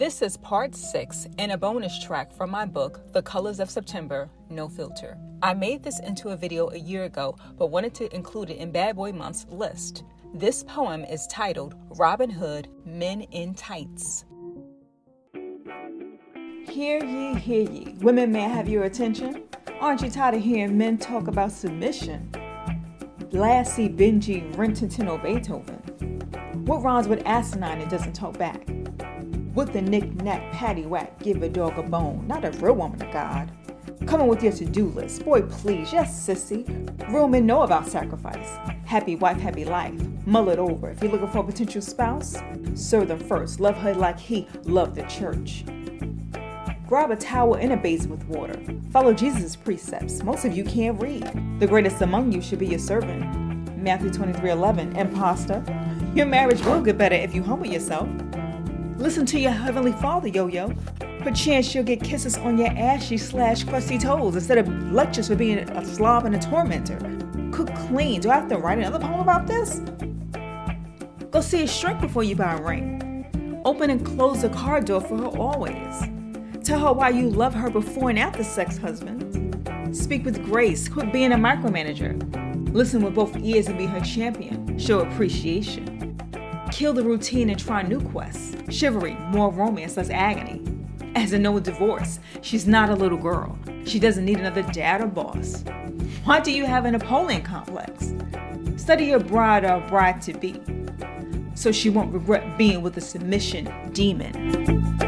This is part six and a bonus track from my book, The Colors of September No Filter. I made this into a video a year ago, but wanted to include it in Bad Boy Month's list. This poem is titled Robin Hood Men in Tights. Hear ye, hear ye. Women may I have your attention. Aren't you tired of hearing men talk about submission? Lassie, Benji, Rin Tin Tin, or Beethoven? What rhymes with asinine and doesn't talk back? With the knick-knack, patty-whack, give a dog a bone, not a real woman of God. Coming with your to-do list, boy please, yes sissy. Real men know about sacrifice. Happy wife, happy life. Mull it over. If you're looking for a potential spouse, serve them first. Love her like he loved the church. Grab a towel and a basin with water. Follow Jesus' precepts. Most of you can't read. The greatest among you should be your servant. Matthew 23 11. Imposter. Your marriage will get better if you humble yourself. Listen to your heavenly father, yo yo. Perchance you'll get kisses on your ashy slash crusty toes instead of lectures for being a slob and a tormentor. Cook clean. Do I have to write another poem about this? Go see a shrink before you buy a ring. Open and close the car door for her always. Tell her why you love her before and after sex, husband. Speak with grace. Quit being a micromanager. Listen with both ears and be her champion. Show appreciation. Kill the routine and try new quests. Chivalry, more romance, less agony. As in no divorce, she's not a little girl. She doesn't need another dad or boss. Why do you have a Napoleon complex? Study your bride or bride to be so she won't regret being with a submission demon.